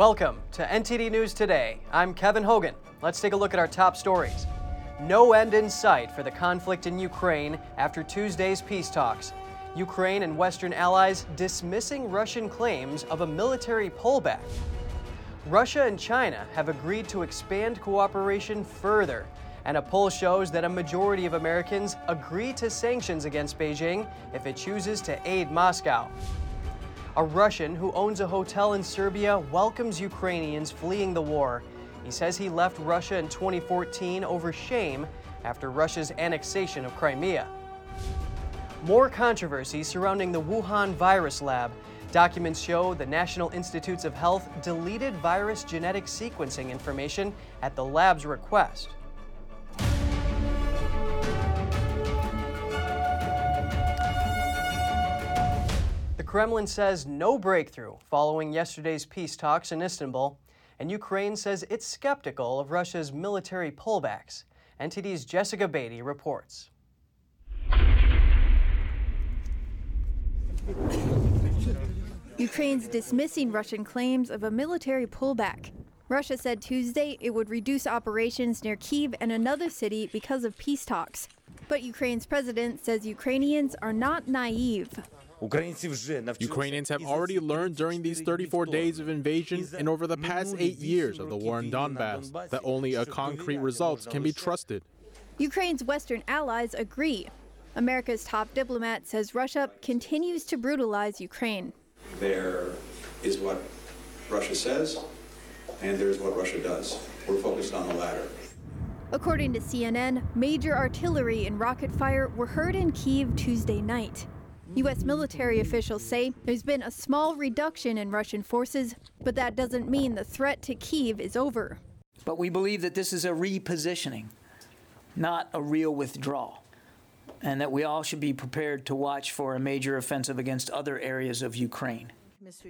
Welcome to NTD News Today. I'm Kevin Hogan. Let's take a look at our top stories. No end in sight for the conflict in Ukraine after Tuesday's peace talks. Ukraine and Western allies dismissing Russian claims of a military pullback. Russia and China have agreed to expand cooperation further, and a poll shows that a majority of Americans agree to sanctions against Beijing if it chooses to aid Moscow. A Russian who owns a hotel in Serbia welcomes Ukrainians fleeing the war. He says he left Russia in 2014 over shame after Russia's annexation of Crimea. More controversy surrounding the Wuhan virus lab. Documents show the National Institutes of Health deleted virus genetic sequencing information at the lab's request. Kremlin says no breakthrough following yesterday's peace talks in Istanbul, and Ukraine says it's skeptical of Russia's military pullbacks. NTD's Jessica Beatty reports. Ukraine's dismissing Russian claims of a military pullback. Russia said Tuesday it would reduce operations near Kiev and another city because of peace talks. But Ukraine's president says Ukrainians are not naive. Ukrainians have already learned during these 34 days of invasion and over the past eight years of the war in Donbass that only a concrete result can be trusted. Ukraine's Western allies agree. America's top diplomat says Russia continues to brutalize Ukraine. There is what Russia says, and there's what Russia does. We're focused on the latter. According to CNN, major artillery and rocket fire were heard in Kiev Tuesday night. U.S. military officials say there's been a small reduction in Russian forces, but that doesn't mean the threat to Kiev is over. But we believe that this is a repositioning, not a real withdrawal, and that we all should be prepared to watch for a major offensive against other areas of Ukraine.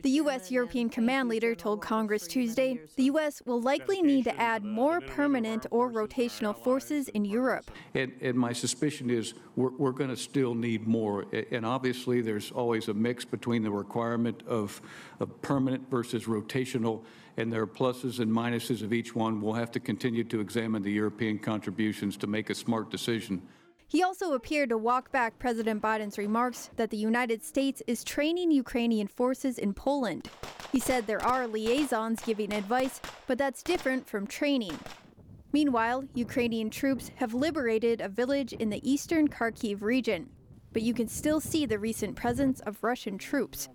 The U.S. European command leader told Congress Tuesday the U.S. will likely need to add more permanent or rotational forces in Europe. And, and my suspicion is we're, we're going to still need more. And obviously, there's always a mix between the requirement of, of permanent versus rotational, and there are pluses and minuses of each one. We'll have to continue to examine the European contributions to make a smart decision. He also appeared to walk back President Biden's remarks that the United States is training Ukrainian forces in Poland. He said there are liaisons giving advice, but that's different from training. Meanwhile, Ukrainian troops have liberated a village in the eastern Kharkiv region, but you can still see the recent presence of Russian troops.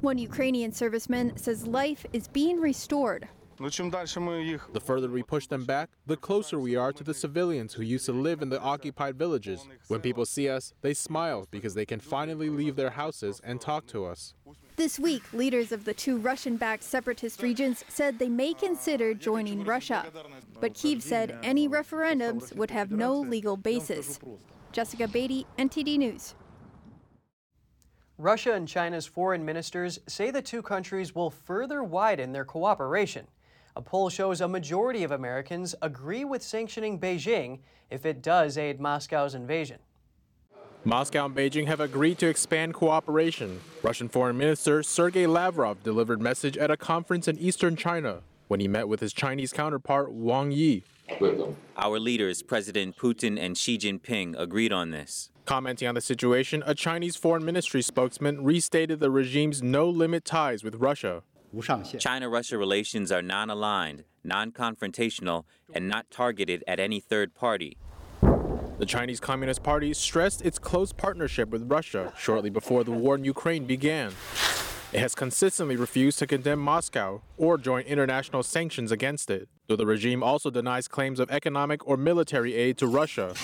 One Ukrainian serviceman says life is being restored. The further we push them back, the closer we are to the civilians who used to live in the occupied villages. When people see us, they smile because they can finally leave their houses and talk to us. This week, leaders of the two Russian backed separatist regions said they may consider joining Russia. But Kiev said any referendums would have no legal basis. Jessica Beatty, NTD News. Russia and China's foreign ministers say the two countries will further widen their cooperation. A poll shows a majority of Americans agree with sanctioning Beijing if it does aid Moscow's invasion. Moscow and Beijing have agreed to expand cooperation. Russian Foreign Minister Sergei Lavrov delivered message at a conference in eastern China when he met with his Chinese counterpart Wang Yi. Our leaders, President Putin and Xi Jinping, agreed on this. Commenting on the situation, a Chinese foreign ministry spokesman restated the regime's no limit ties with Russia. China Russia relations are non aligned, non confrontational, and not targeted at any third party. The Chinese Communist Party stressed its close partnership with Russia shortly before the war in Ukraine began. It has consistently refused to condemn Moscow or join international sanctions against it, though the regime also denies claims of economic or military aid to Russia.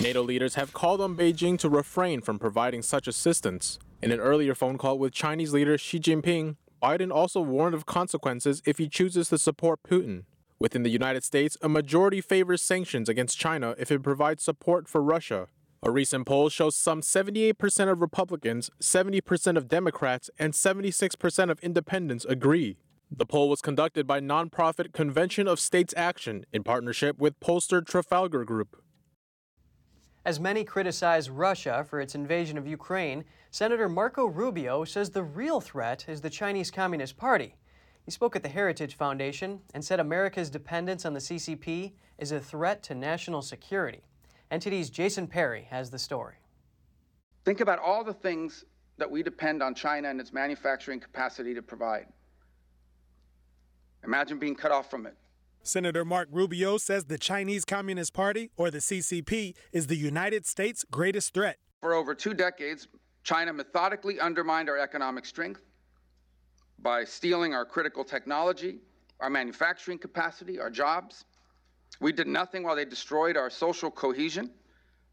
NATO leaders have called on Beijing to refrain from providing such assistance. In an earlier phone call with Chinese leader Xi Jinping, Biden also warned of consequences if he chooses to support Putin. Within the United States, a majority favors sanctions against China if it provides support for Russia. A recent poll shows some 78% of Republicans, 70% of Democrats, and 76% of independents agree. The poll was conducted by nonprofit Convention of States Action in partnership with pollster Trafalgar Group. As many criticize Russia for its invasion of Ukraine, Senator Marco Rubio says the real threat is the Chinese Communist Party. He spoke at the Heritage Foundation and said America's dependence on the CCP is a threat to national security. NTD's Jason Perry has the story. Think about all the things that we depend on China and its manufacturing capacity to provide. Imagine being cut off from it. Senator Mark Rubio says the Chinese Communist Party, or the CCP, is the United States' greatest threat. For over two decades, China methodically undermined our economic strength by stealing our critical technology, our manufacturing capacity, our jobs. We did nothing while they destroyed our social cohesion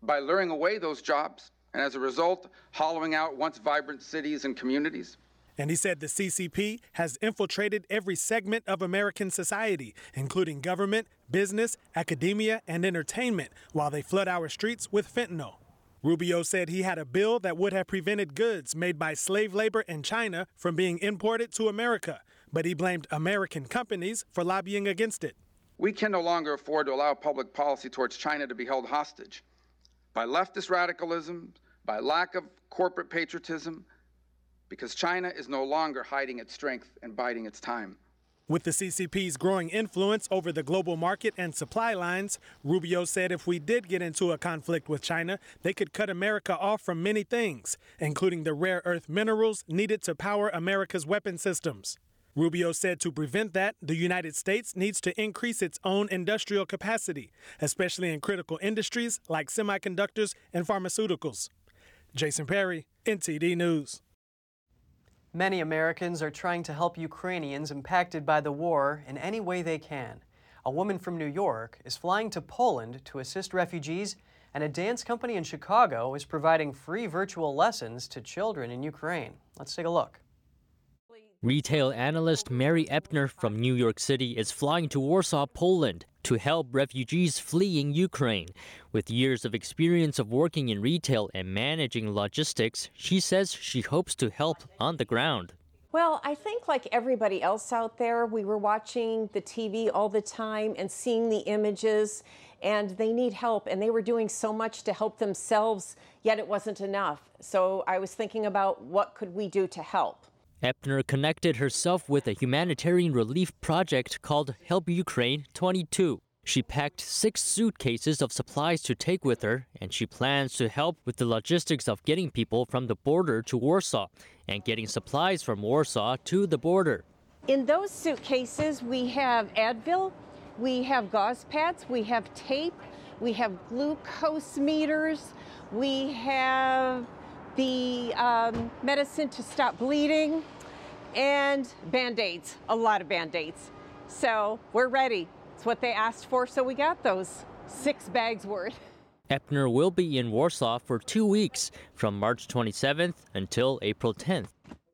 by luring away those jobs and as a result, hollowing out once vibrant cities and communities. And he said the CCP has infiltrated every segment of American society, including government, business, academia, and entertainment, while they flood our streets with fentanyl. Rubio said he had a bill that would have prevented goods made by slave labor in China from being imported to America, but he blamed American companies for lobbying against it. We can no longer afford to allow public policy towards China to be held hostage by leftist radicalism, by lack of corporate patriotism, because China is no longer hiding its strength and biding its time. With the CCP's growing influence over the global market and supply lines, Rubio said if we did get into a conflict with China, they could cut America off from many things, including the rare earth minerals needed to power America's weapon systems. Rubio said to prevent that, the United States needs to increase its own industrial capacity, especially in critical industries like semiconductors and pharmaceuticals. Jason Perry, NTD News. Many Americans are trying to help Ukrainians impacted by the war in any way they can. A woman from New York is flying to Poland to assist refugees, and a dance company in Chicago is providing free virtual lessons to children in Ukraine. Let's take a look. Retail analyst Mary Epner from New York City is flying to Warsaw, Poland to help refugees fleeing Ukraine. With years of experience of working in retail and managing logistics, she says she hopes to help on the ground. Well, I think like everybody else out there, we were watching the TV all the time and seeing the images, and they need help, and they were doing so much to help themselves, yet it wasn't enough. So I was thinking about what could we do to help. Epner connected herself with a humanitarian relief project called Help Ukraine 22. She packed six suitcases of supplies to take with her, and she plans to help with the logistics of getting people from the border to Warsaw and getting supplies from Warsaw to the border. In those suitcases, we have Advil, we have gauze pads, we have tape, we have glucose meters, we have the um, medicine to stop bleeding, and band aids, a lot of band aids. So we're ready. It's what they asked for, so we got those six bags worth. Epner will be in Warsaw for two weeks, from March 27th until April 10th.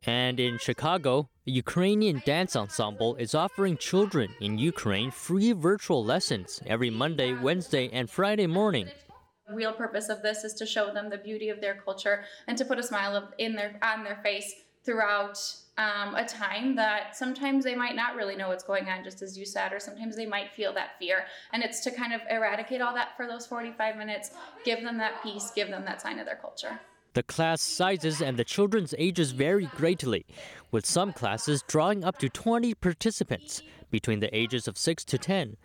And in Chicago, a Ukrainian dance ensemble is offering children in Ukraine free virtual lessons every Monday, Wednesday, and Friday morning. The real purpose of this is to show them the beauty of their culture and to put a smile in their on their face throughout um, a time that sometimes they might not really know what's going on, just as you said, or sometimes they might feel that fear. And it's to kind of eradicate all that for those 45 minutes, give them that peace, give them that sign of their culture. The class sizes and the children's ages vary greatly, with some classes drawing up to 20 participants between the ages of 6 to 10.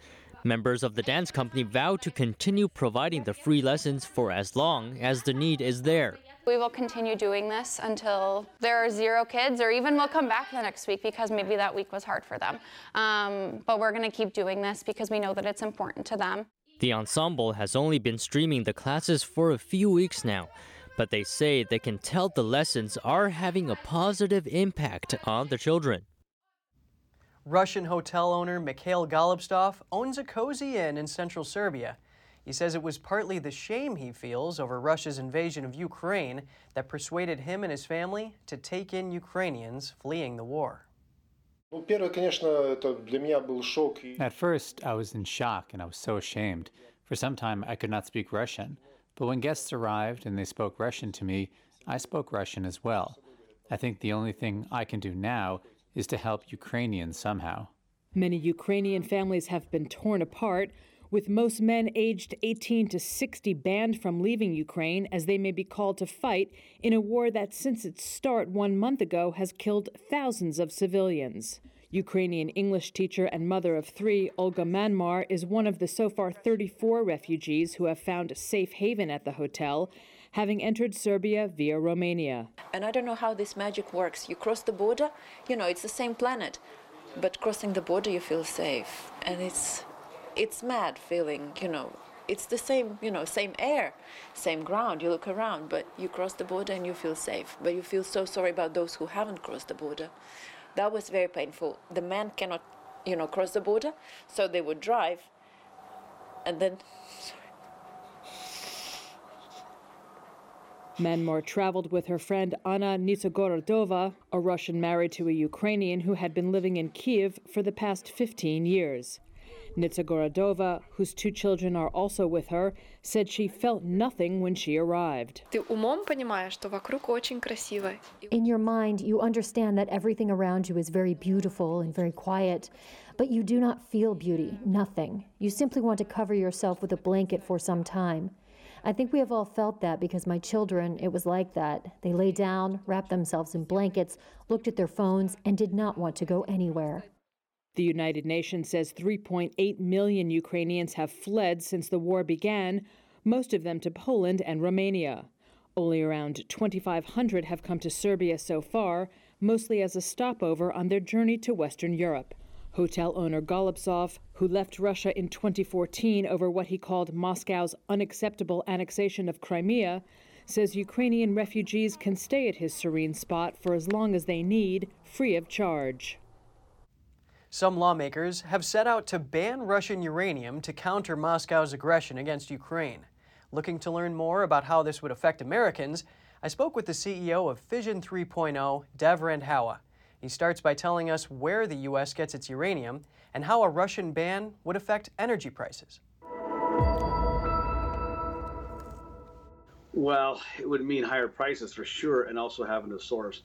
Members of the dance company vow to continue providing the free lessons for as long as the need is there. We will continue doing this until there are zero kids, or even we'll come back the next week because maybe that week was hard for them. Um, but we're going to keep doing this because we know that it's important to them. The ensemble has only been streaming the classes for a few weeks now, but they say they can tell the lessons are having a positive impact on the children. Russian hotel owner Mikhail Golubstov owns a cozy inn in central Serbia. He says it was partly the shame he feels over Russia's invasion of Ukraine that persuaded him and his family to take in Ukrainians fleeing the war. At first, I was in shock and I was so ashamed. For some time, I could not speak Russian. But when guests arrived and they spoke Russian to me, I spoke Russian as well. I think the only thing I can do now is to help Ukrainians somehow. Many Ukrainian families have been torn apart with most men aged 18 to 60 banned from leaving Ukraine as they may be called to fight in a war that, since its start one month ago, has killed thousands of civilians. Ukrainian English teacher and mother of three, Olga Manmar, is one of the so far 34 refugees who have found a safe haven at the hotel, having entered Serbia via Romania. And I don't know how this magic works. You cross the border, you know, it's the same planet, but crossing the border, you feel safe. And it's, it's mad feeling, you know, it's the same, you know, same air, same ground. You look around, but you cross the border and you feel safe. But you feel so sorry about those who haven't crossed the border. That was very painful. The men cannot, you know, cross the border, so they would drive, and then. Manmar traveled with her friend Anna Nitsogorodova, a Russian married to a Ukrainian who had been living in Kiev for the past 15 years. Nitsogorodova, whose two children are also with her, said she felt nothing when she arrived. In your mind, you understand that everything around you is very beautiful and very quiet, but you do not feel beauty, nothing. You simply want to cover yourself with a blanket for some time. I think we have all felt that because my children, it was like that. They lay down, wrapped themselves in blankets, looked at their phones, and did not want to go anywhere. The United Nations says 3.8 million Ukrainians have fled since the war began, most of them to Poland and Romania. Only around 2,500 have come to Serbia so far, mostly as a stopover on their journey to Western Europe. Hotel owner Golubsov, who left Russia in 2014 over what he called Moscow's unacceptable annexation of Crimea, says Ukrainian refugees can stay at his serene spot for as long as they need, free of charge. Some lawmakers have set out to ban Russian uranium to counter Moscow's aggression against Ukraine. Looking to learn more about how this would affect Americans, I spoke with the CEO of Fission 3.0, Dev Randhawa. He starts by telling us where the U.S. gets its uranium and how a Russian ban would affect energy prices. Well, it would mean higher prices for sure, and also having to source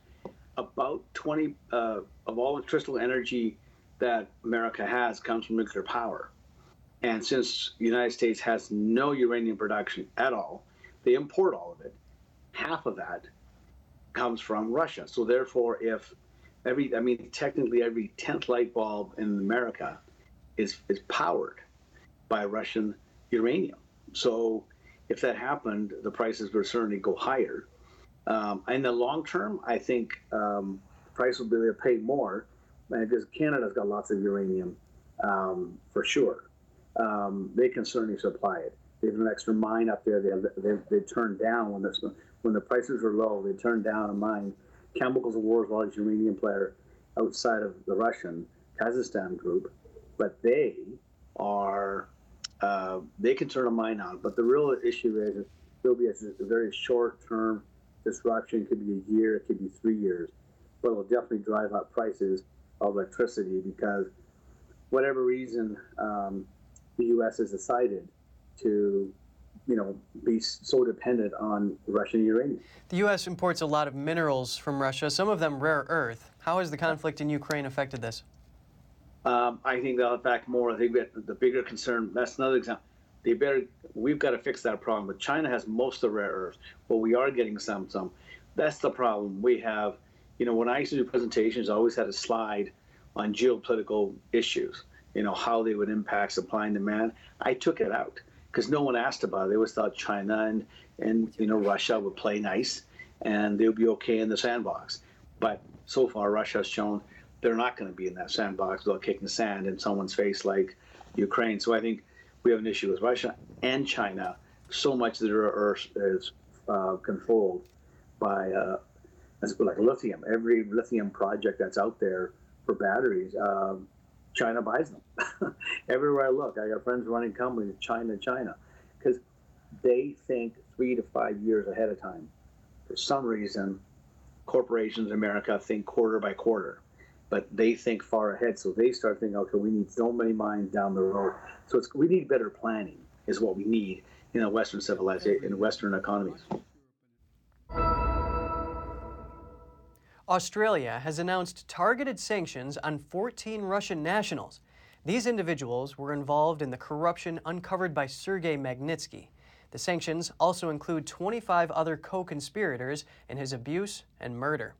about 20 uh, of all the crystal energy that America has comes from nuclear power. And since the United States has no uranium production at all, they import all of it. Half of that comes from Russia. So therefore, if every, I mean, technically every 10th light bulb in America is, is powered by Russian uranium. So if that happened, the prices would certainly go higher. Um, in the long term, I think um, price will be able to pay more because Canada's got lots of uranium um, for sure. Um, they can certainly supply it. They have an extra mine up there. They they, they turned down when the when the prices were low. They turned down a mine. Chemicals of War is a large uranium player outside of the Russian Kazakhstan group, but they are uh, they can turn a mine on. But the real issue is there'll be a, a very short term disruption. It could be a year. It could be three years, but it'll definitely drive up prices of electricity because whatever reason um, the U.S. has decided to, you know, be so dependent on Russian uranium. The U.S. imports a lot of minerals from Russia, some of them rare earth. How has the conflict in Ukraine affected this? Um, I think that'll affect more. I think that the bigger concern. That's another example. They better. We've got to fix that problem. But China has most of the rare earth. Well, we are getting some. Some. That's the problem. We have you know, when I used to do presentations, I always had a slide on geopolitical issues, you know, how they would impact supply and demand. I took it out because no one asked about it. They always thought China and, and, you know, Russia would play nice and they would be okay in the sandbox. But so far, Russia has shown they're not going to be in that sandbox without kicking the sand in someone's face like Ukraine. So I think we have an issue with Russia and China. So much that their earth is uh, controlled by uh, as like lithium. Every lithium project that's out there for batteries, um, China buys them. Everywhere I look, I got friends running companies, in China, China, because they think three to five years ahead of time. For some reason, corporations in America think quarter by quarter, but they think far ahead. So they start thinking, okay, we need so many mines down the road. So it's, we need better planning, is what we need in a Western civilization, in Western economies. Australia has announced targeted sanctions on 14 Russian nationals. These individuals were involved in the corruption uncovered by Sergei Magnitsky. The sanctions also include 25 other co conspirators in his abuse and murder.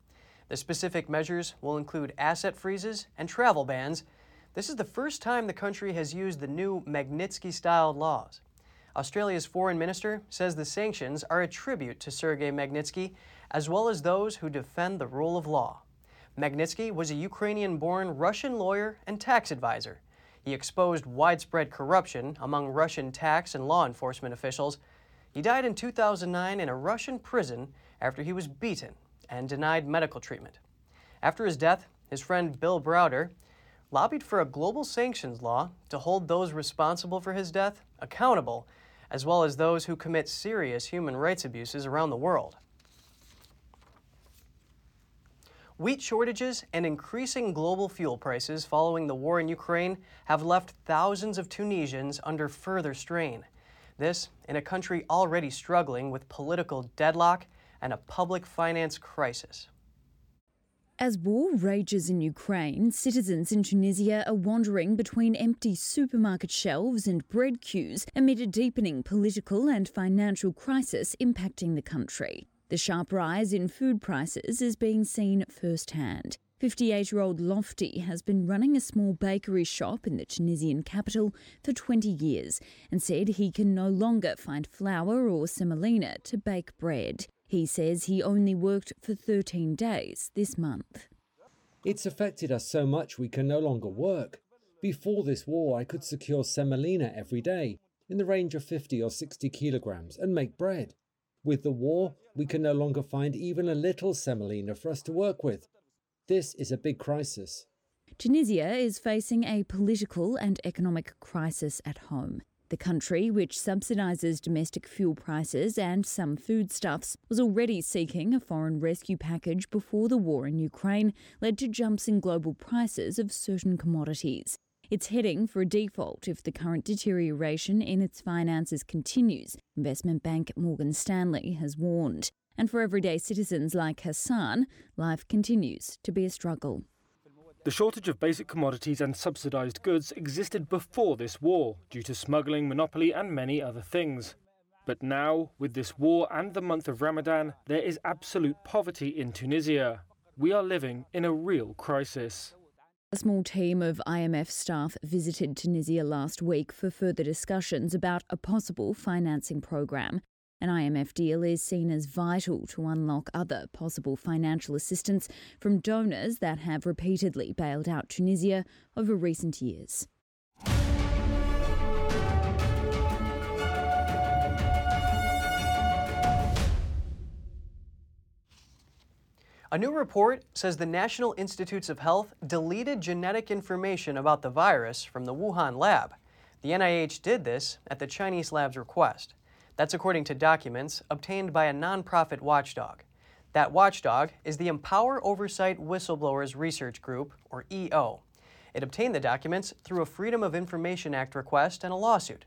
The specific measures will include asset freezes and travel bans. This is the first time the country has used the new Magnitsky style laws. Australia's foreign minister says the sanctions are a tribute to Sergei Magnitsky, as well as those who defend the rule of law. Magnitsky was a Ukrainian born Russian lawyer and tax advisor. He exposed widespread corruption among Russian tax and law enforcement officials. He died in 2009 in a Russian prison after he was beaten and denied medical treatment. After his death, his friend Bill Browder lobbied for a global sanctions law to hold those responsible for his death accountable, as well as those who commit serious human rights abuses around the world. Wheat shortages and increasing global fuel prices following the war in Ukraine have left thousands of Tunisians under further strain. This in a country already struggling with political deadlock and a public finance crisis. As war rages in Ukraine, citizens in Tunisia are wandering between empty supermarket shelves and bread queues amid a deepening political and financial crisis impacting the country. The sharp rise in food prices is being seen firsthand. 58 year old Lotfi has been running a small bakery shop in the Tunisian capital for 20 years and said he can no longer find flour or semolina to bake bread. He says he only worked for 13 days this month. It's affected us so much we can no longer work. Before this war, I could secure semolina every day in the range of 50 or 60 kilograms and make bread. With the war, we can no longer find even a little semolina for us to work with. This is a big crisis. Tunisia is facing a political and economic crisis at home. The country, which subsidises domestic fuel prices and some foodstuffs, was already seeking a foreign rescue package before the war in Ukraine led to jumps in global prices of certain commodities. It's heading for a default if the current deterioration in its finances continues, investment bank Morgan Stanley has warned. And for everyday citizens like Hassan, life continues to be a struggle. The shortage of basic commodities and subsidised goods existed before this war due to smuggling, monopoly, and many other things. But now, with this war and the month of Ramadan, there is absolute poverty in Tunisia. We are living in a real crisis. A small team of IMF staff visited Tunisia last week for further discussions about a possible financing program. An IMF deal is seen as vital to unlock other possible financial assistance from donors that have repeatedly bailed out Tunisia over recent years. A new report says the National Institutes of Health deleted genetic information about the virus from the Wuhan lab. The NIH did this at the Chinese lab's request. That's according to documents obtained by a nonprofit watchdog. That watchdog is the Empower Oversight Whistleblowers Research Group, or EO. It obtained the documents through a Freedom of Information Act request and a lawsuit.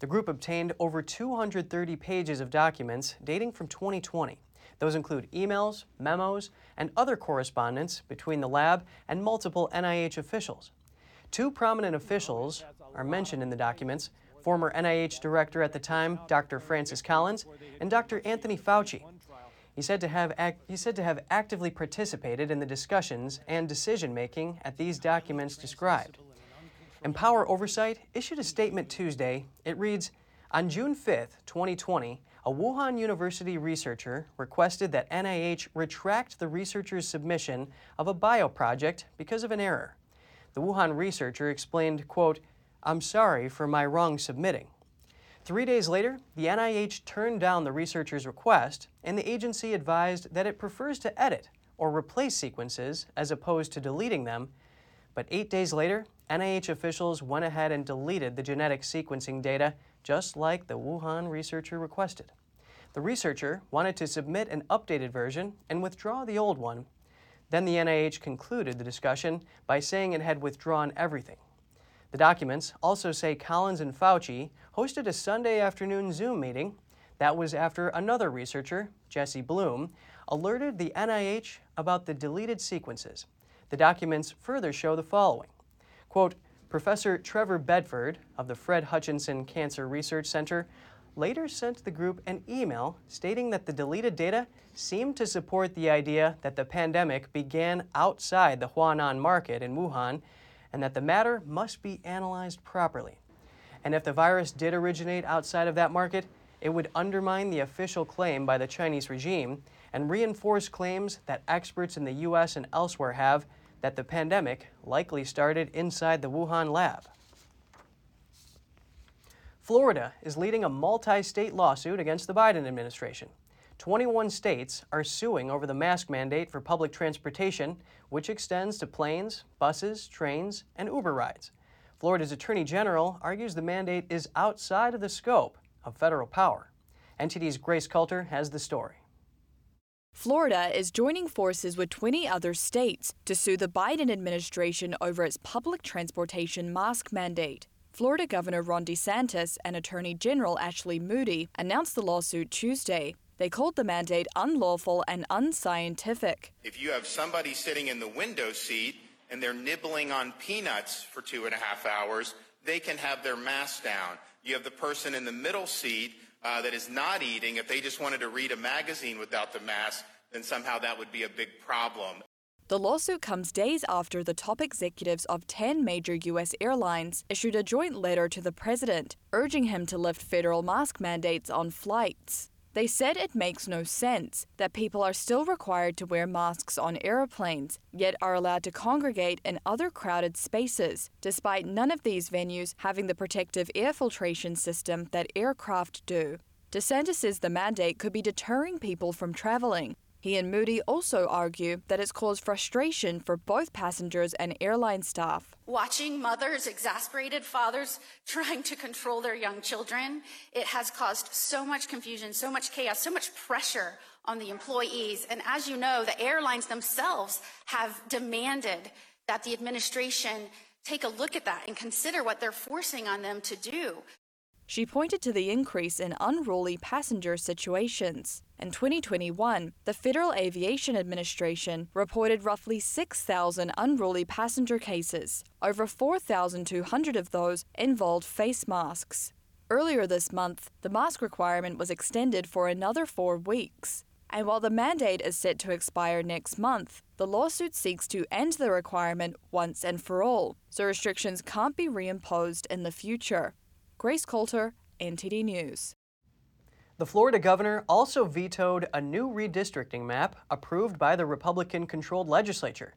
The group obtained over 230 pages of documents dating from 2020. Those include emails, memos, and other correspondence between the lab and multiple NIH officials. Two prominent officials are mentioned in the documents former NIH director at the time, Dr. Francis Collins, and Dr. Anthony Fauci. He said, to have act, he said to have actively participated in the discussions and decision making at these documents described. Empower Oversight issued a statement Tuesday. It reads On June 5, 2020, a Wuhan University researcher requested that NIH retract the researcher's submission of a bioproject because of an error. The Wuhan researcher explained, quote, I'm sorry for my wrong submitting. Three days later, the NIH turned down the researcher's request, and the agency advised that it prefers to edit or replace sequences as opposed to deleting them. But eight days later, NIH officials went ahead and deleted the genetic sequencing data just like the Wuhan researcher requested. The researcher wanted to submit an updated version and withdraw the old one. Then the NIH concluded the discussion by saying it had withdrawn everything. The documents also say Collins and Fauci hosted a Sunday afternoon Zoom meeting. That was after another researcher, Jesse Bloom, alerted the NIH about the deleted sequences. The documents further show the following. Quote, Professor Trevor Bedford of the Fred Hutchinson Cancer Research Center later sent the group an email stating that the deleted data seemed to support the idea that the pandemic began outside the Huanan market in Wuhan and that the matter must be analyzed properly. And if the virus did originate outside of that market, it would undermine the official claim by the Chinese regime and reinforce claims that experts in the US and elsewhere have that the pandemic likely started inside the Wuhan lab. Florida is leading a multi state lawsuit against the Biden administration. 21 states are suing over the mask mandate for public transportation, which extends to planes, buses, trains, and Uber rides. Florida's Attorney General argues the mandate is outside of the scope of federal power. NTD's Grace Coulter has the story. Florida is joining forces with 20 other states to sue the Biden administration over its public transportation mask mandate. Florida Governor Ron DeSantis and Attorney General Ashley Moody announced the lawsuit Tuesday. They called the mandate unlawful and unscientific. If you have somebody sitting in the window seat and they're nibbling on peanuts for two and a half hours, they can have their mask down. You have the person in the middle seat uh, that is not eating. If they just wanted to read a magazine without the mask, then somehow that would be a big problem. The lawsuit comes days after the top executives of 10 major U.S. airlines issued a joint letter to the president urging him to lift federal mask mandates on flights. They said it makes no sense that people are still required to wear masks on airplanes, yet are allowed to congregate in other crowded spaces, despite none of these venues having the protective air filtration system that aircraft do. DeSantis says the mandate could be deterring people from traveling, he and Moody also argue that it's caused frustration for both passengers and airline staff. Watching mothers, exasperated fathers trying to control their young children, it has caused so much confusion, so much chaos, so much pressure on the employees. And as you know, the airlines themselves have demanded that the administration take a look at that and consider what they're forcing on them to do. She pointed to the increase in unruly passenger situations. In 2021, the Federal Aviation Administration reported roughly 6,000 unruly passenger cases. Over 4,200 of those involved face masks. Earlier this month, the mask requirement was extended for another four weeks. And while the mandate is set to expire next month, the lawsuit seeks to end the requirement once and for all, so restrictions can't be reimposed in the future. Grace Coulter, NTD News. The Florida governor also vetoed a new redistricting map approved by the Republican controlled legislature.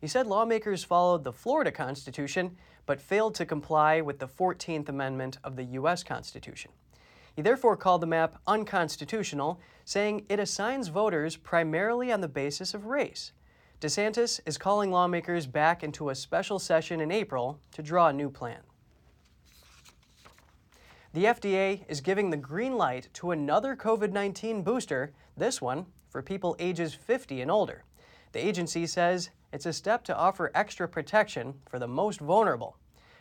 He said lawmakers followed the Florida Constitution but failed to comply with the 14th Amendment of the U.S. Constitution. He therefore called the map unconstitutional, saying it assigns voters primarily on the basis of race. DeSantis is calling lawmakers back into a special session in April to draw a new plan. The FDA is giving the green light to another COVID 19 booster, this one for people ages 50 and older. The agency says it's a step to offer extra protection for the most vulnerable.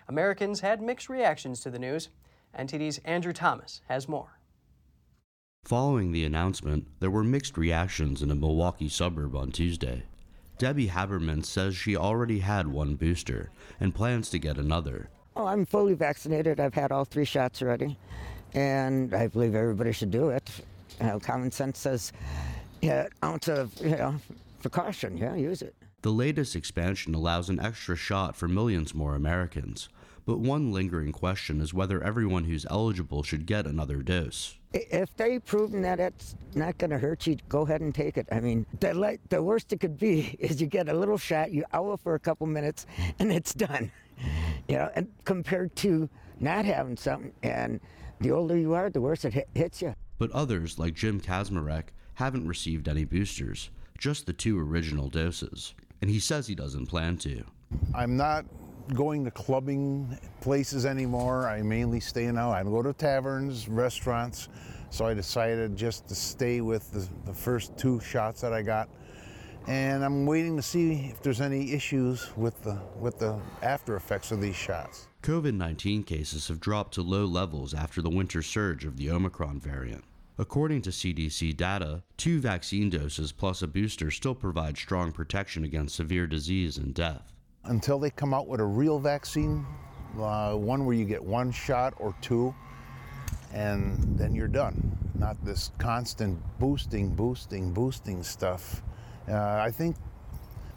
Americans had mixed reactions to the news. NTD's Andrew Thomas has more. Following the announcement, there were mixed reactions in a Milwaukee suburb on Tuesday. Debbie Haberman says she already had one booster and plans to get another, Oh, I'm fully vaccinated. I've had all three shots already, and I believe everybody should do it. You know, common sense says, yeah, ounce of you know precaution. Yeah, use it. The latest expansion allows an extra shot for millions more Americans. But one lingering question is whether everyone who's eligible should get another dose. If they've proven that it's not going to hurt you, go ahead and take it. I mean, the, le- the worst it could be is you get a little shot, you owl for a couple minutes, and it's done. You know, and compared to not having something, and the older you are, the worse it hit, hits you. But others, like Jim Kazmarek, haven't received any boosters, just the two original doses. And he says he doesn't plan to. I'm not going to clubbing places anymore. I mainly stay now. I go to taverns, restaurants. So I decided just to stay with the, the first two shots that I got and I'm waiting to see if there's any issues with the with the after effects of these shots. COVID-19 cases have dropped to low levels after the winter surge of the Omicron variant. According to CDC data, two vaccine doses plus a booster still provide strong protection against severe disease and death. Until they come out with a real vaccine, uh, one where you get one shot or two, and then you're done. Not this constant boosting, boosting, boosting stuff. Uh, I think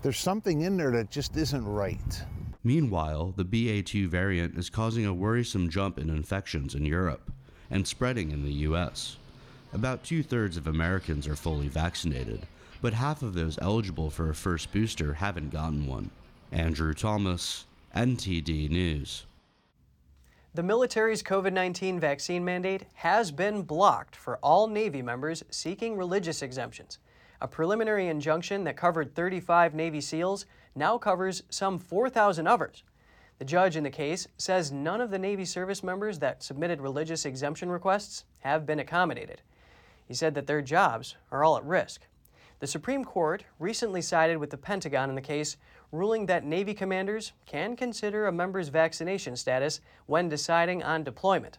there's something in there that just isn't right. Meanwhile, the BA2 variant is causing a worrisome jump in infections in Europe and spreading in the US. About two thirds of Americans are fully vaccinated, but half of those eligible for a first booster haven't gotten one. Andrew Thomas, NTD News. The military's COVID 19 vaccine mandate has been blocked for all Navy members seeking religious exemptions. A preliminary injunction that covered 35 Navy SEALs now covers some 4,000 others. The judge in the case says none of the Navy service members that submitted religious exemption requests have been accommodated. He said that their jobs are all at risk. The Supreme Court recently sided with the Pentagon in the case, ruling that Navy commanders can consider a member's vaccination status when deciding on deployment.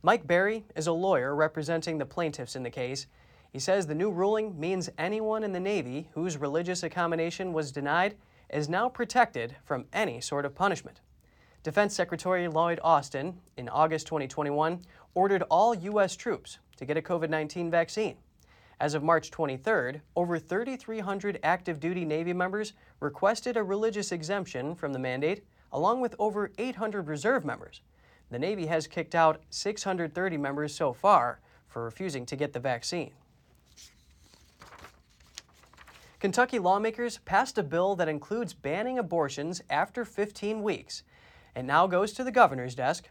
Mike Berry is a lawyer representing the plaintiffs in the case. He says the new ruling means anyone in the Navy whose religious accommodation was denied is now protected from any sort of punishment. Defense Secretary Lloyd Austin, in August 2021, ordered all U.S. troops to get a COVID 19 vaccine. As of March 23rd, over 3,300 active duty Navy members requested a religious exemption from the mandate, along with over 800 reserve members. The Navy has kicked out 630 members so far for refusing to get the vaccine. Kentucky lawmakers passed a bill that includes banning abortions after 15 weeks. It now goes to the governor's desk.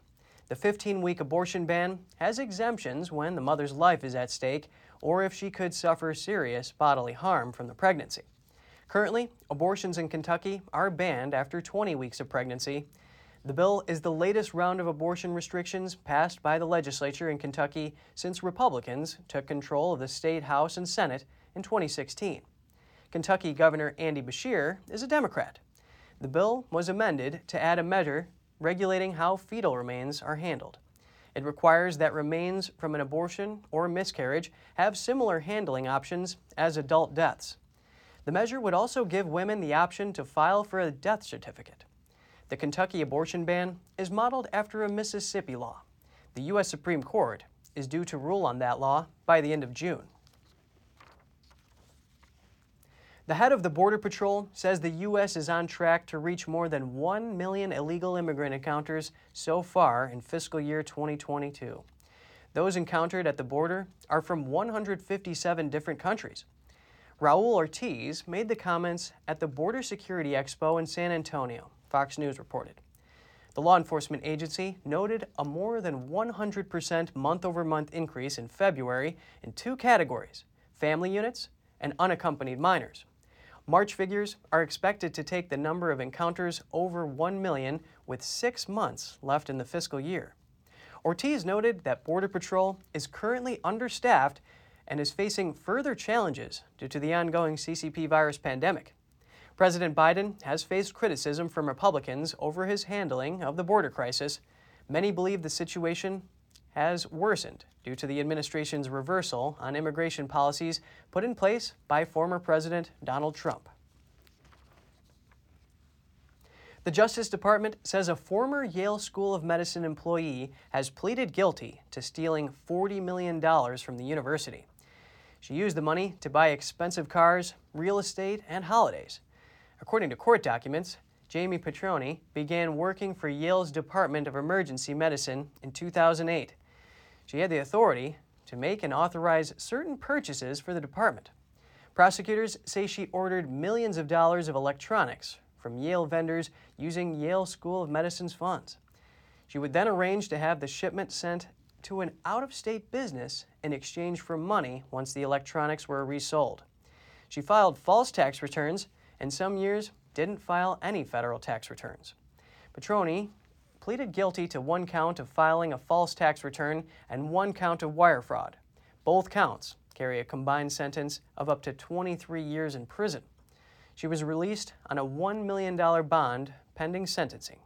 The 15 week abortion ban has exemptions when the mother's life is at stake or if she could suffer serious bodily harm from the pregnancy. Currently, abortions in Kentucky are banned after 20 weeks of pregnancy. The bill is the latest round of abortion restrictions passed by the legislature in Kentucky since Republicans took control of the state House and Senate in 2016. Kentucky Governor Andy Beshear is a Democrat. The bill was amended to add a measure regulating how fetal remains are handled. It requires that remains from an abortion or miscarriage have similar handling options as adult deaths. The measure would also give women the option to file for a death certificate. The Kentucky abortion ban is modeled after a Mississippi law. The U.S. Supreme Court is due to rule on that law by the end of June. The head of the Border Patrol says the U.S. is on track to reach more than 1 million illegal immigrant encounters so far in fiscal year 2022. Those encountered at the border are from 157 different countries. Raul Ortiz made the comments at the Border Security Expo in San Antonio, Fox News reported. The law enforcement agency noted a more than 100% month over month increase in February in two categories family units and unaccompanied minors. March figures are expected to take the number of encounters over 1 million with six months left in the fiscal year. Ortiz noted that Border Patrol is currently understaffed and is facing further challenges due to the ongoing CCP virus pandemic. President Biden has faced criticism from Republicans over his handling of the border crisis. Many believe the situation has worsened due to the administration's reversal on immigration policies put in place by former President Donald Trump. The Justice Department says a former Yale School of Medicine employee has pleaded guilty to stealing $40 million from the university. She used the money to buy expensive cars, real estate, and holidays. According to court documents, Jamie Petrone began working for Yale's Department of Emergency Medicine in 2008. She had the authority to make and authorize certain purchases for the department. Prosecutors say she ordered millions of dollars of electronics from Yale vendors using Yale School of Medicine's funds. She would then arrange to have the shipment sent to an out of state business in exchange for money once the electronics were resold. She filed false tax returns and some years didn't file any federal tax returns. Petrone pleaded guilty to one count of filing a false tax return and one count of wire fraud. Both counts carry a combined sentence of up to 23 years in prison. She was released on a $1 million bond pending sentencing.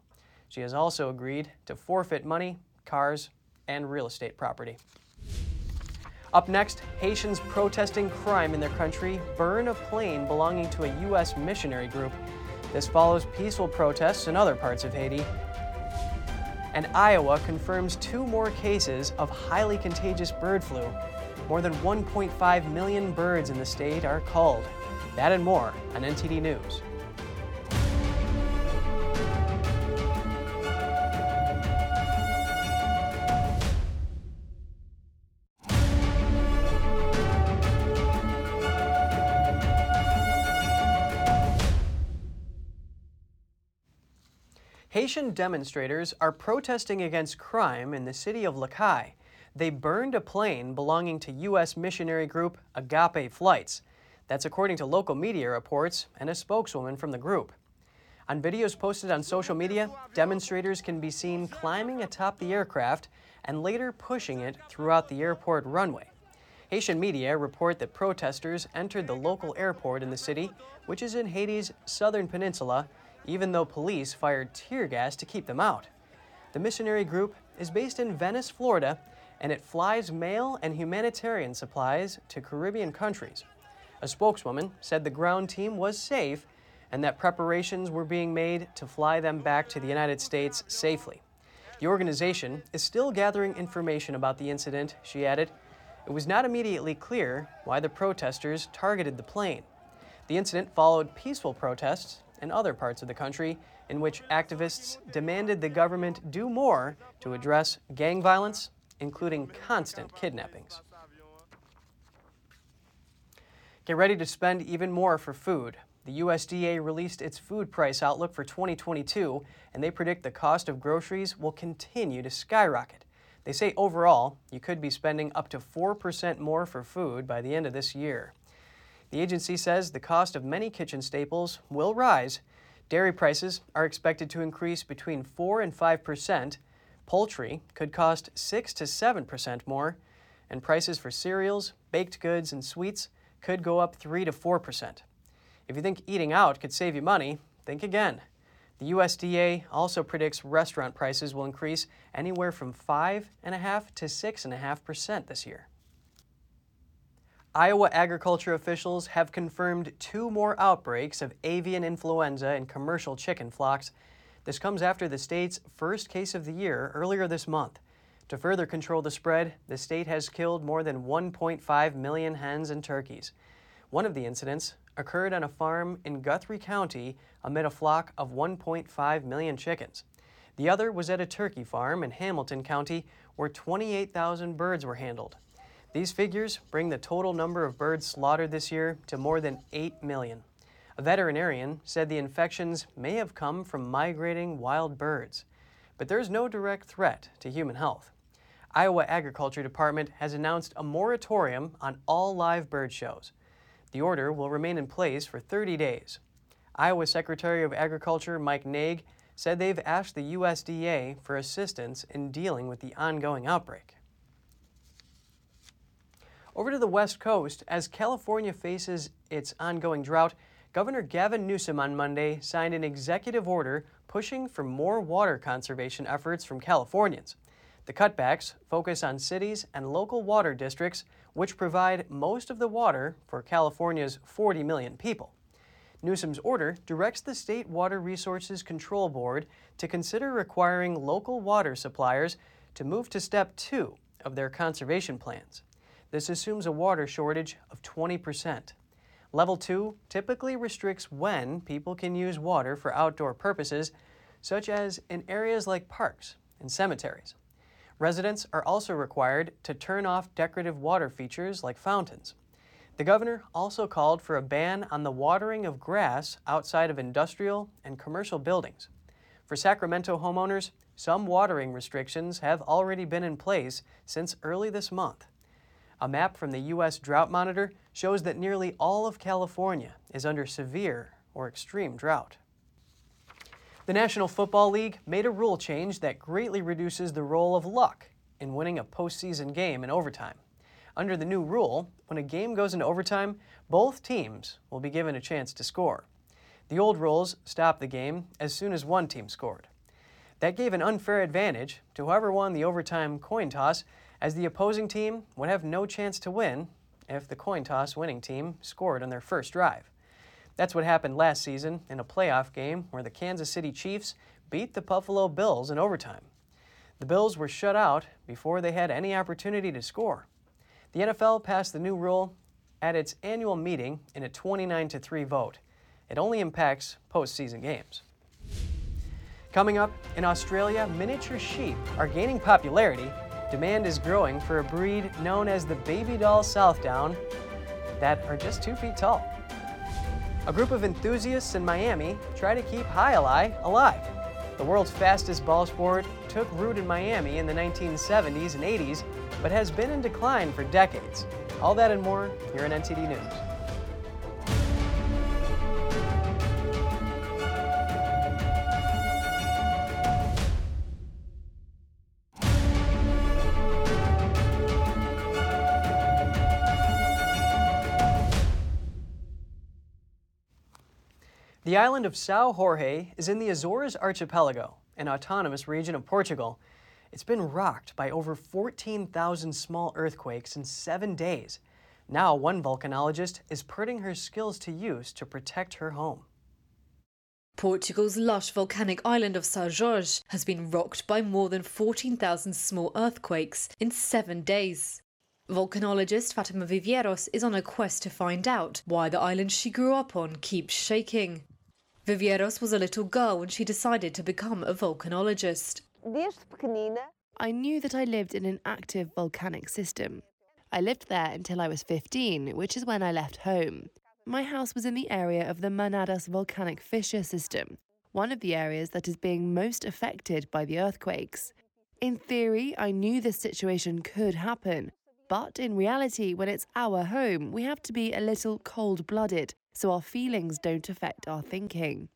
She has also agreed to forfeit money, cars, and real estate property. Up next, Haitians protesting crime in their country burn a plane belonging to a U.S. missionary group. This follows peaceful protests in other parts of Haiti And Iowa confirms two more cases of highly contagious bird flu. More than 1.5 million birds in the state are culled. That and more on NTD News. Haitian demonstrators are protesting against crime in the city of Les Cayes. They burned a plane belonging to U.S. missionary group Agape Flights. That's according to local media reports and a spokeswoman from the group. On videos posted on social media, demonstrators can be seen climbing atop the aircraft and later pushing it throughout the airport runway. Haitian media report that protesters entered the local airport in the city, which is in Haiti's southern peninsula, even though police fired tear gas to keep them out. The missionary group is based in Venice, Florida, and it flies mail and humanitarian supplies to Caribbean countries. A spokeswoman said the ground team was safe and that preparations were being made to fly them back to the United States safely. The organization is still gathering information about the incident, she added. It was not immediately clear why the protesters targeted the plane. The incident followed peaceful protests in other parts of the country in which activists demanded the government do more to address gang violence, including constant kidnappings. Get ready to spend even more for food. The USDA released its food price outlook for 2022, and they predict the cost of groceries will continue to skyrocket. They say overall, you could be spending up to 4% more for food by the end of this year. The agency says the cost of many kitchen staples will rise. Dairy prices are expected to increase between 4 and 5 percent. Poultry could cost 6 to 7 percent more, and prices for cereals, baked goods, and sweets could go up 3 to 4 percent. If you think eating out could save you money, think again. The USDA also predicts restaurant prices will increase anywhere from 5.5 to 6.5 percent this year. Iowa agriculture officials have confirmed two more outbreaks of avian influenza in commercial chicken flocks. This comes after the state's first case of the year earlier this month. To further control the spread, the state has killed more than 1.5 million hens and turkeys. One of the incidents occurred on a farm in Guthrie County amid a flock of 1.5 million chickens. The other was at a turkey farm in Hamilton County where 28,000 birds were handled. These figures bring the total number of birds slaughtered this year to more than 8 million. A veterinarian said the infections may have come from migrating wild birds, but there's no direct threat to human health. Iowa Agriculture Department has announced a moratorium on all live bird shows. The order will remain in place for 30 days. Iowa Secretary of Agriculture Mike Naig said they've asked the USDA for assistance in dealing with the ongoing outbreak. Over to the West Coast, as California faces its ongoing drought, Governor Gavin Newsom on Monday signed an executive order pushing for more water conservation efforts from Californians. The cutbacks focus on cities and local water districts, which provide most of the water for California's 40 million people. Newsom's order directs the State Water Resources Control Board to consider requiring local water suppliers to move to step two of their conservation plans. This assumes a water shortage of 20%. Level 2 typically restricts when people can use water for outdoor purposes, such as in areas like parks and cemeteries. Residents are also required to turn off decorative water features like fountains. The governor also called for a ban on the watering of grass outside of industrial and commercial buildings. For Sacramento homeowners, some watering restrictions have already been in place since early this month. A map from the U.S. Drought Monitor shows that nearly all of California is under severe or extreme drought. The National Football League made a rule change that greatly reduces the role of luck in winning a postseason game in overtime. Under the new rule, when a game goes into overtime, both teams will be given a chance to score. The old rules stopped the game as soon as one team scored. That gave an unfair advantage to whoever won the overtime coin toss as the opposing team would have no chance to win if the coin toss winning team scored on their first drive. That's what happened last season in a playoff game where the Kansas City Chiefs beat the Buffalo Bills in overtime. The Bills were shut out before they had any opportunity to score. The NFL passed the new rule at its annual meeting in a 29 3 vote. It only impacts postseason games. Coming up, in Australia, miniature sheep are gaining popularity. Demand is growing for a breed known as the Baby Doll Southdown that are just two feet tall. A group of enthusiasts in Miami try to keep Jai alive. The world's fastest ball sport took root in Miami in the 1970s and 80s, but has been in decline for decades. All that and more here in NTD News. The island of Sao Jorge is in the Azores archipelago, an autonomous region of Portugal. It's been rocked by over 14,000 small earthquakes in seven days. Now, one volcanologist is putting her skills to use to protect her home. Portugal's lush volcanic island of São Jorge has been rocked by more than 14,000 small earthquakes in seven days. Volcanologist Fatima Viveiros is on a quest to find out why the island she grew up on keeps shaking. Viveiros was a little girl when she decided to become a volcanologist. I knew that I lived in an active volcanic system. I lived there until I was 15, which is when I left home. My house was in the area of the Manadas volcanic fissure system, one of the areas that is being most affected by the earthquakes. In theory, I knew this situation could happen, but in reality, when it's our home, we have to be a little cold blooded so our feelings don't affect our thinking.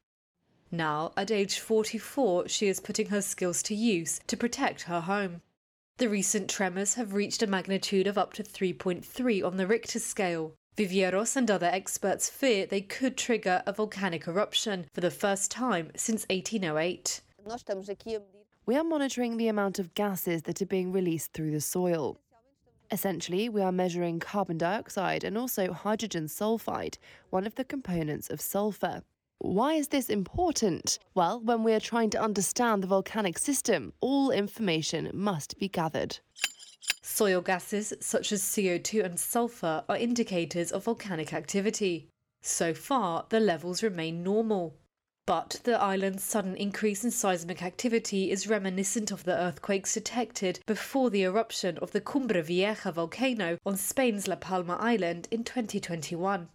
Now, at age 44, she is putting her skills to use to protect her home. The recent tremors have reached a magnitude of up to 3.3 on the Richter scale. Viveiros and other experts fear they could trigger a volcanic eruption for the first time since 1808. We are monitoring the amount of gases that are being released through the soil. Essentially, we are measuring carbon dioxide and also hydrogen sulfide, one of the components of sulfur. Why is this important? Well, when we are trying to understand the volcanic system, all information must be gathered. Soil gases such as CO2 and sulfur are indicators of volcanic activity. So far, the levels remain normal. But the island's sudden increase in seismic activity is reminiscent of the earthquakes detected before the eruption of the Cumbre Vieja volcano on Spain's La Palma Island in 2021.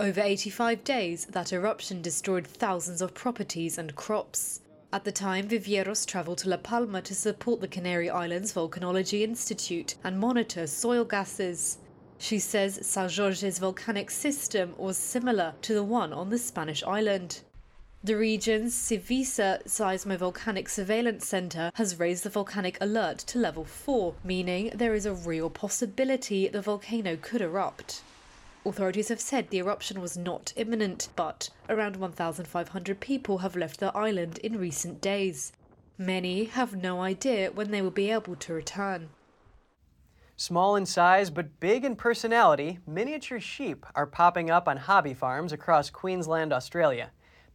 Over 85 days, that eruption destroyed thousands of properties and crops. At the time, Viveiros travelled to La Palma to support the Canary Islands Volcanology Institute and monitor soil gases. She says São Jorge's volcanic system was similar to the one on the Spanish island. The region's Civisa Seismovolcanic Surveillance Center has raised the volcanic alert to level 4, meaning there is a real possibility the volcano could erupt. Authorities have said the eruption was not imminent, but around 1,500 people have left the island in recent days. Many have no idea when they will be able to return. Small in size but big in personality, miniature sheep are popping up on hobby farms across Queensland, Australia.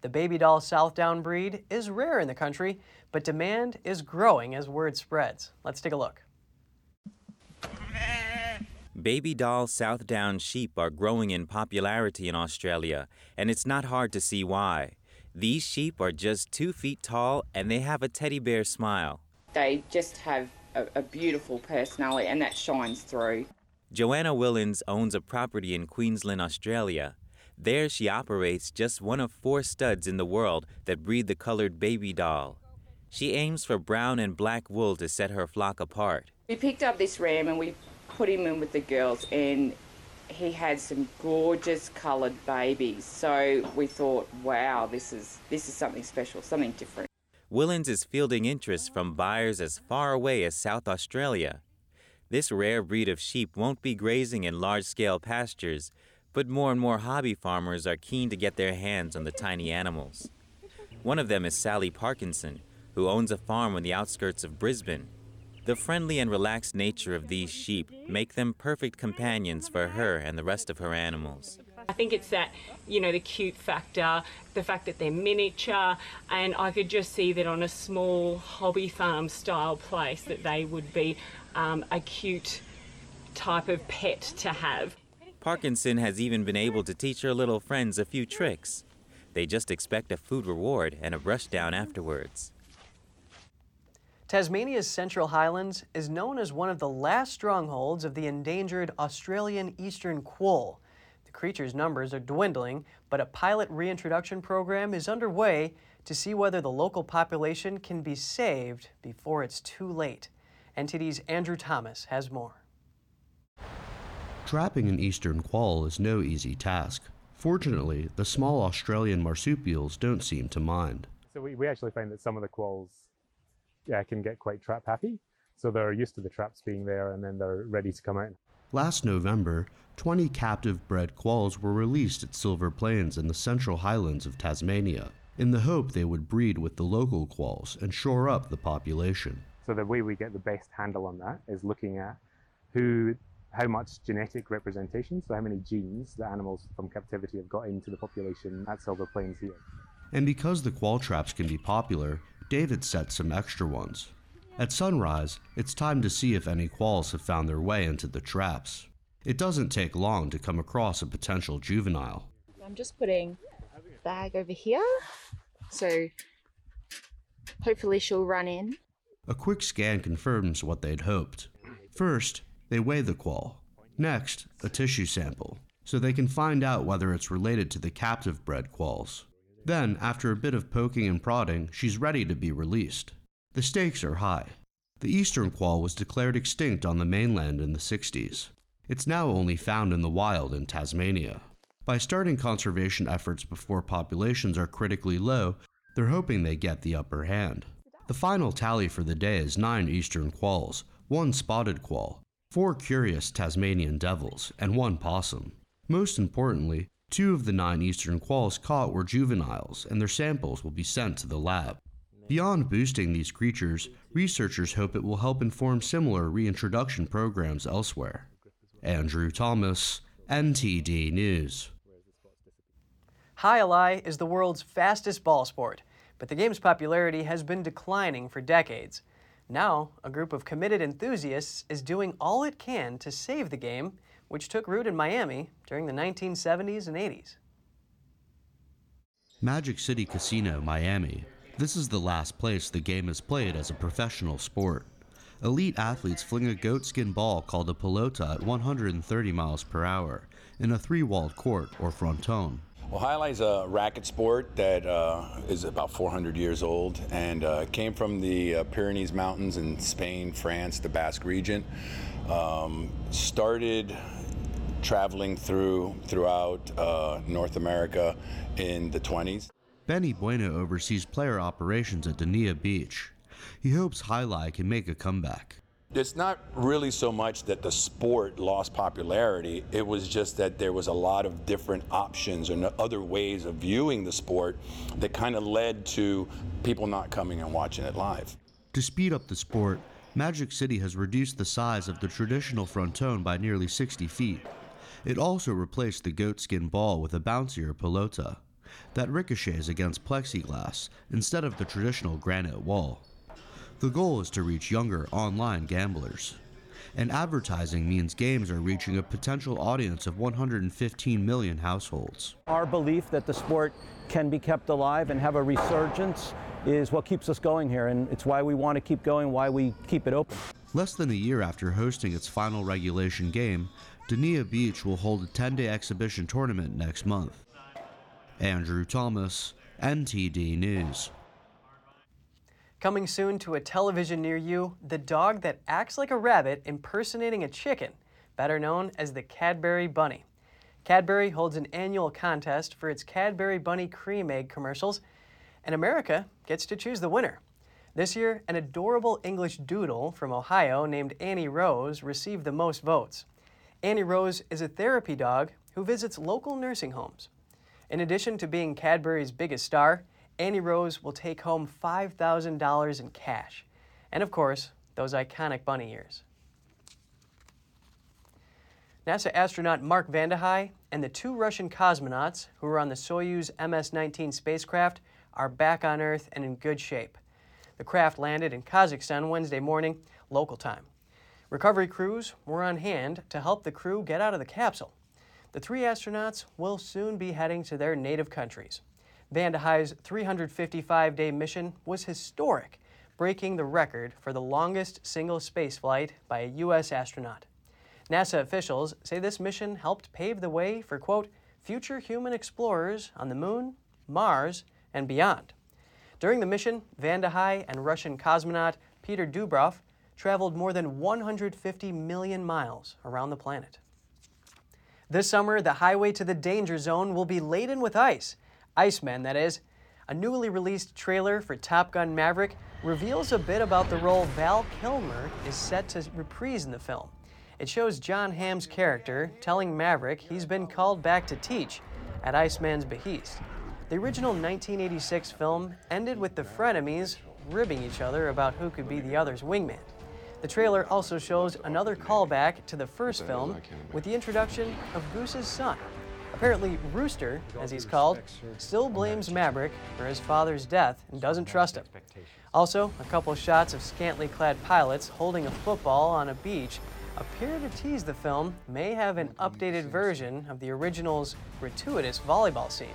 The baby doll Southdown breed is rare in the country, but demand is growing as word spreads. Let's take a look. Baby doll Southdown sheep are growing in popularity in Australia, and it's not hard to see why. These sheep are just two feet tall and they have a teddy bear smile. They just have a, a beautiful personality, and that shines through. Joanna Willens owns a property in Queensland, Australia. There, she operates just one of four studs in the world that breed the colored baby doll. She aims for brown and black wool to set her flock apart. We picked up this ram and we put him in with the girls, and he had some gorgeous coloured babies. So we thought, wow, this is this is something special, something different. Willens is fielding interest from buyers as far away as South Australia. This rare breed of sheep won't be grazing in large scale pastures, but more and more hobby farmers are keen to get their hands on the tiny animals. One of them is Sally Parkinson, who owns a farm on the outskirts of Brisbane. The friendly and relaxed nature of these sheep make them perfect companions for her and the rest of her animals. I think it's that, you know, the cute factor, the fact that they're miniature, and I could just see that on a small hobby farm style place that they would be um, a cute type of pet to have. Parkinson has even been able to teach her little friends a few tricks. They just expect a food reward and a brush down afterwards. Tasmania's Central Highlands is known as one of the last strongholds of the endangered Australian eastern quoll. The creature's numbers are dwindling, but a pilot reintroduction program is underway to see whether the local population can be saved before it's too late. NTD's Andrew Thomas has more. Trapping an eastern quoll is no easy task. Fortunately, the small Australian marsupials don't seem to mind. So we, we actually find that some of the quolls yeah, can get quite trap happy. So they're used to the traps being there and then they're ready to come out. Last November, 20 captive bred quolls were released at Silver Plains in the central highlands of Tasmania in the hope they would breed with the local quolls and shore up the population. So the way we get the best handle on that is looking at who how much genetic representation, so how many genes the animals from captivity have got into the population at Silver Plains here. And because the quoll traps can be popular, David set some extra ones. At sunrise, it's time to see if any quolls have found their way into the traps. It doesn't take long to come across a potential juvenile. I'm just putting bag over here, so hopefully she'll run in. A quick scan confirms what they'd hoped. First, they weigh the quoll. Next, a tissue sample, so they can find out whether it's related to the captive bred quolls. Then, after a bit of poking and prodding, she's ready to be released. The stakes are high. The eastern quoll was declared extinct on the mainland in the 60s. It's now only found in the wild in Tasmania. By starting conservation efforts before populations are critically low, they're hoping they get the upper hand. The final tally for the day is nine eastern quolls, one spotted quoll, four curious Tasmanian devils, and one possum. Most importantly, two of the nine eastern quolls caught were juveniles, and their samples will be sent to the lab. Beyond boosting these creatures, researchers hope it will help inform similar reintroduction programs elsewhere. Andrew Thomas, NTD News. Jai alai is the world's fastest ball sport, but the game's popularity has been declining for decades. Now, a group of committed enthusiasts is doing all it can to save the game, which took root in Miami during the 1970s and 80s. Magic City Casino, Miami. This is the last place the game is played as a professional sport. Elite athletes fling a goatskin ball called a pelota at 130 miles per hour in a three walled court or fronton. Well, is a racket sport that uh, is about 400 years old and uh, came from the uh, Pyrenees Mountains in Spain, France, the Basque region. Um, started traveling through throughout uh, North America in the 20s. Benny Bueno oversees player operations at Dania Beach. He hopes alai can make a comeback. It's not really so much that the sport lost popularity, it was just that there was a lot of different options and other ways of viewing the sport that kind of led to people not coming and watching it live. To speed up the sport, Magic City has reduced the size of the traditional fronton by nearly 60 feet. It also replaced the goatskin ball with a bouncier pelota that ricochets against plexiglass instead of the traditional granite wall. The goal is to reach younger online gamblers. And advertising means games are reaching a potential audience of 115 million households. Our belief that the sport can be kept alive and have a resurgence is what keeps us going here, and it's why we want to keep going, why we keep it open. Less than a year after hosting its final regulation game, Dania Beach will hold a 10 day exhibition tournament next month. Andrew Thomas, NTD News. Coming soon to a television near you, the dog that acts like a rabbit impersonating a chicken, better known as the Cadbury Bunny. Cadbury holds an annual contest for its Cadbury Bunny cream egg commercials, and America gets to choose the winner. This year, an adorable English doodle from Ohio named Annie Rose received the most votes. Annie Rose is a therapy dog who visits local nursing homes. In addition to being Cadbury's biggest star, Annie Rose will take home $5,000 in cash. And of course, those iconic bunny ears. NASA astronaut Mark Vande Hei and the two Russian cosmonauts who were on the Soyuz MS 19 spacecraft are back on Earth and in good shape. The craft landed in Kazakhstan Wednesday morning, local time. Recovery crews were on hand to help the crew get out of the capsule. The three astronauts will soon be heading to their native countries. Vande Hei's 355 day mission was historic, breaking the record for the longest single spaceflight by a U.S. astronaut. NASA officials say this mission helped pave the way for, quote, future human explorers on the moon, Mars, and beyond. During the mission, Vande Hei and Russian cosmonaut Peter Dubrov traveled more than 150 million miles around the planet. This summer, the highway to the danger zone will be laden with ice. Icemen, that is. A newly released trailer for Top Gun Maverick reveals a bit about the role Val Kilmer is set to reprise in the film. It shows Jon Hamm's character telling Maverick he's been called back to teach at Iceman's behest. The original 1986 film ended with the frenemies ribbing each other about who could be the other's wingman. The trailer also shows another callback to the first film with the introduction of Goose's son. Apparently, Rooster, as he's called, still blames Maverick for his father's death and doesn't trust him. Also, a couple shots of scantily clad pilots holding a football on a beach appear to tease the film may have an updated version of the original's gratuitous volleyball scene.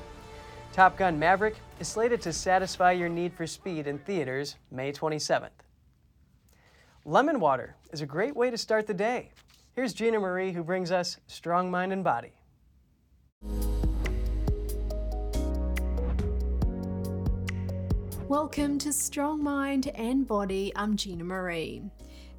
Top Gun Maverick is slated to satisfy your need for speed in theaters May 27th. Lemon water is a great way to start the day. Here's Gina Marie who brings us Strong Mind and Body. Welcome to Strong Mind and Body. I'm Gina Marie.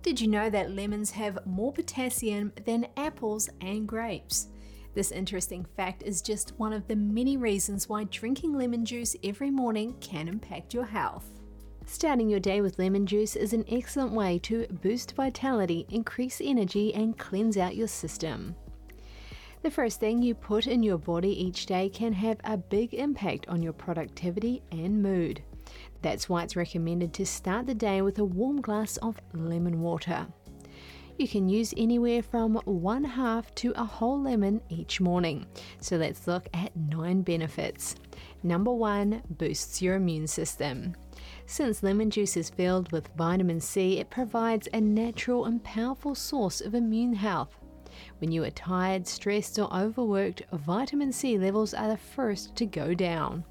Did you know that lemons have more potassium than apples and grapes? This interesting fact is just one of the many reasons why drinking lemon juice every morning can impact your health. Starting your day with lemon juice is an excellent way to boost vitality, increase energy, and cleanse out your system. The first thing you put in your body each day can have a big impact on your productivity and mood. That's why it's recommended to start the day with a warm glass of lemon water. You can use anywhere from one half to a whole lemon each morning. So let's look at nine benefits. Number one boosts your immune system. Since lemon juice is filled with vitamin C, it provides a natural and powerful source of immune health. When you are tired, stressed, or overworked, vitamin C levels are the first to go down.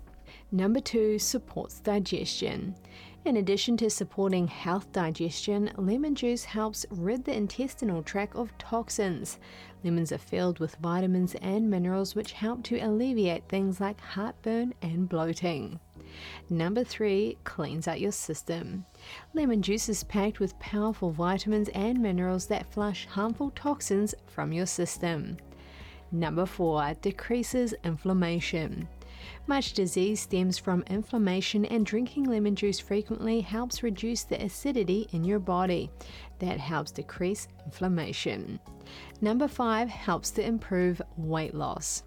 Number two supports digestion. In addition to supporting health digestion, lemon juice helps rid the intestinal tract of toxins. Lemons are filled with vitamins and minerals which help to alleviate things like heartburn and bloating. Number three, cleans out your system. Lemon juice is packed with powerful vitamins and minerals that flush harmful toxins from your system. Number four, decreases inflammation. Much disease stems from inflammation, and drinking lemon juice frequently helps reduce the acidity in your body. That helps decrease inflammation. Number five helps to improve weight loss.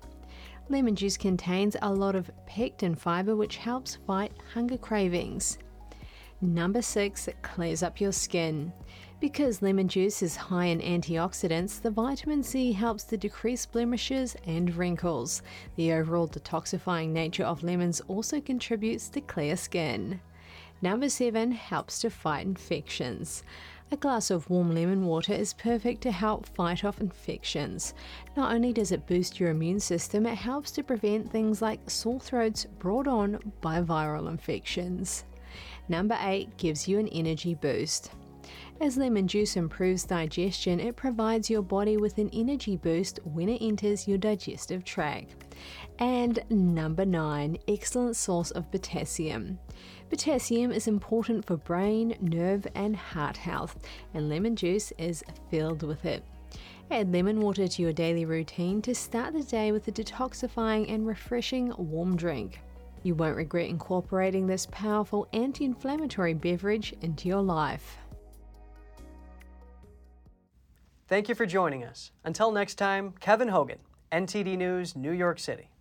Lemon juice contains a lot of pectin fiber, which helps fight hunger cravings. Number six, it clears up your skin. Because lemon juice is high in antioxidants, the vitamin C helps to decrease blemishes and wrinkles. The overall detoxifying nature of lemons also contributes to clear skin. Number 7 helps to fight infections. A glass of warm lemon water is perfect to help fight off infections. Not only does it boost your immune system, it helps to prevent things like sore throats brought on by viral infections. Number 8 gives you an energy boost. As lemon juice improves digestion, it provides your body with an energy boost when it enters your digestive tract. And number nine, excellent source of potassium. Potassium is important for brain, nerve, and heart health, and lemon juice is filled with it. Add lemon water to your daily routine to start the day with a detoxifying and refreshing warm drink. You won't regret incorporating this powerful anti inflammatory beverage into your life. Thank you for joining us. Until next time, Kevin Hogan, NTD News, New York City.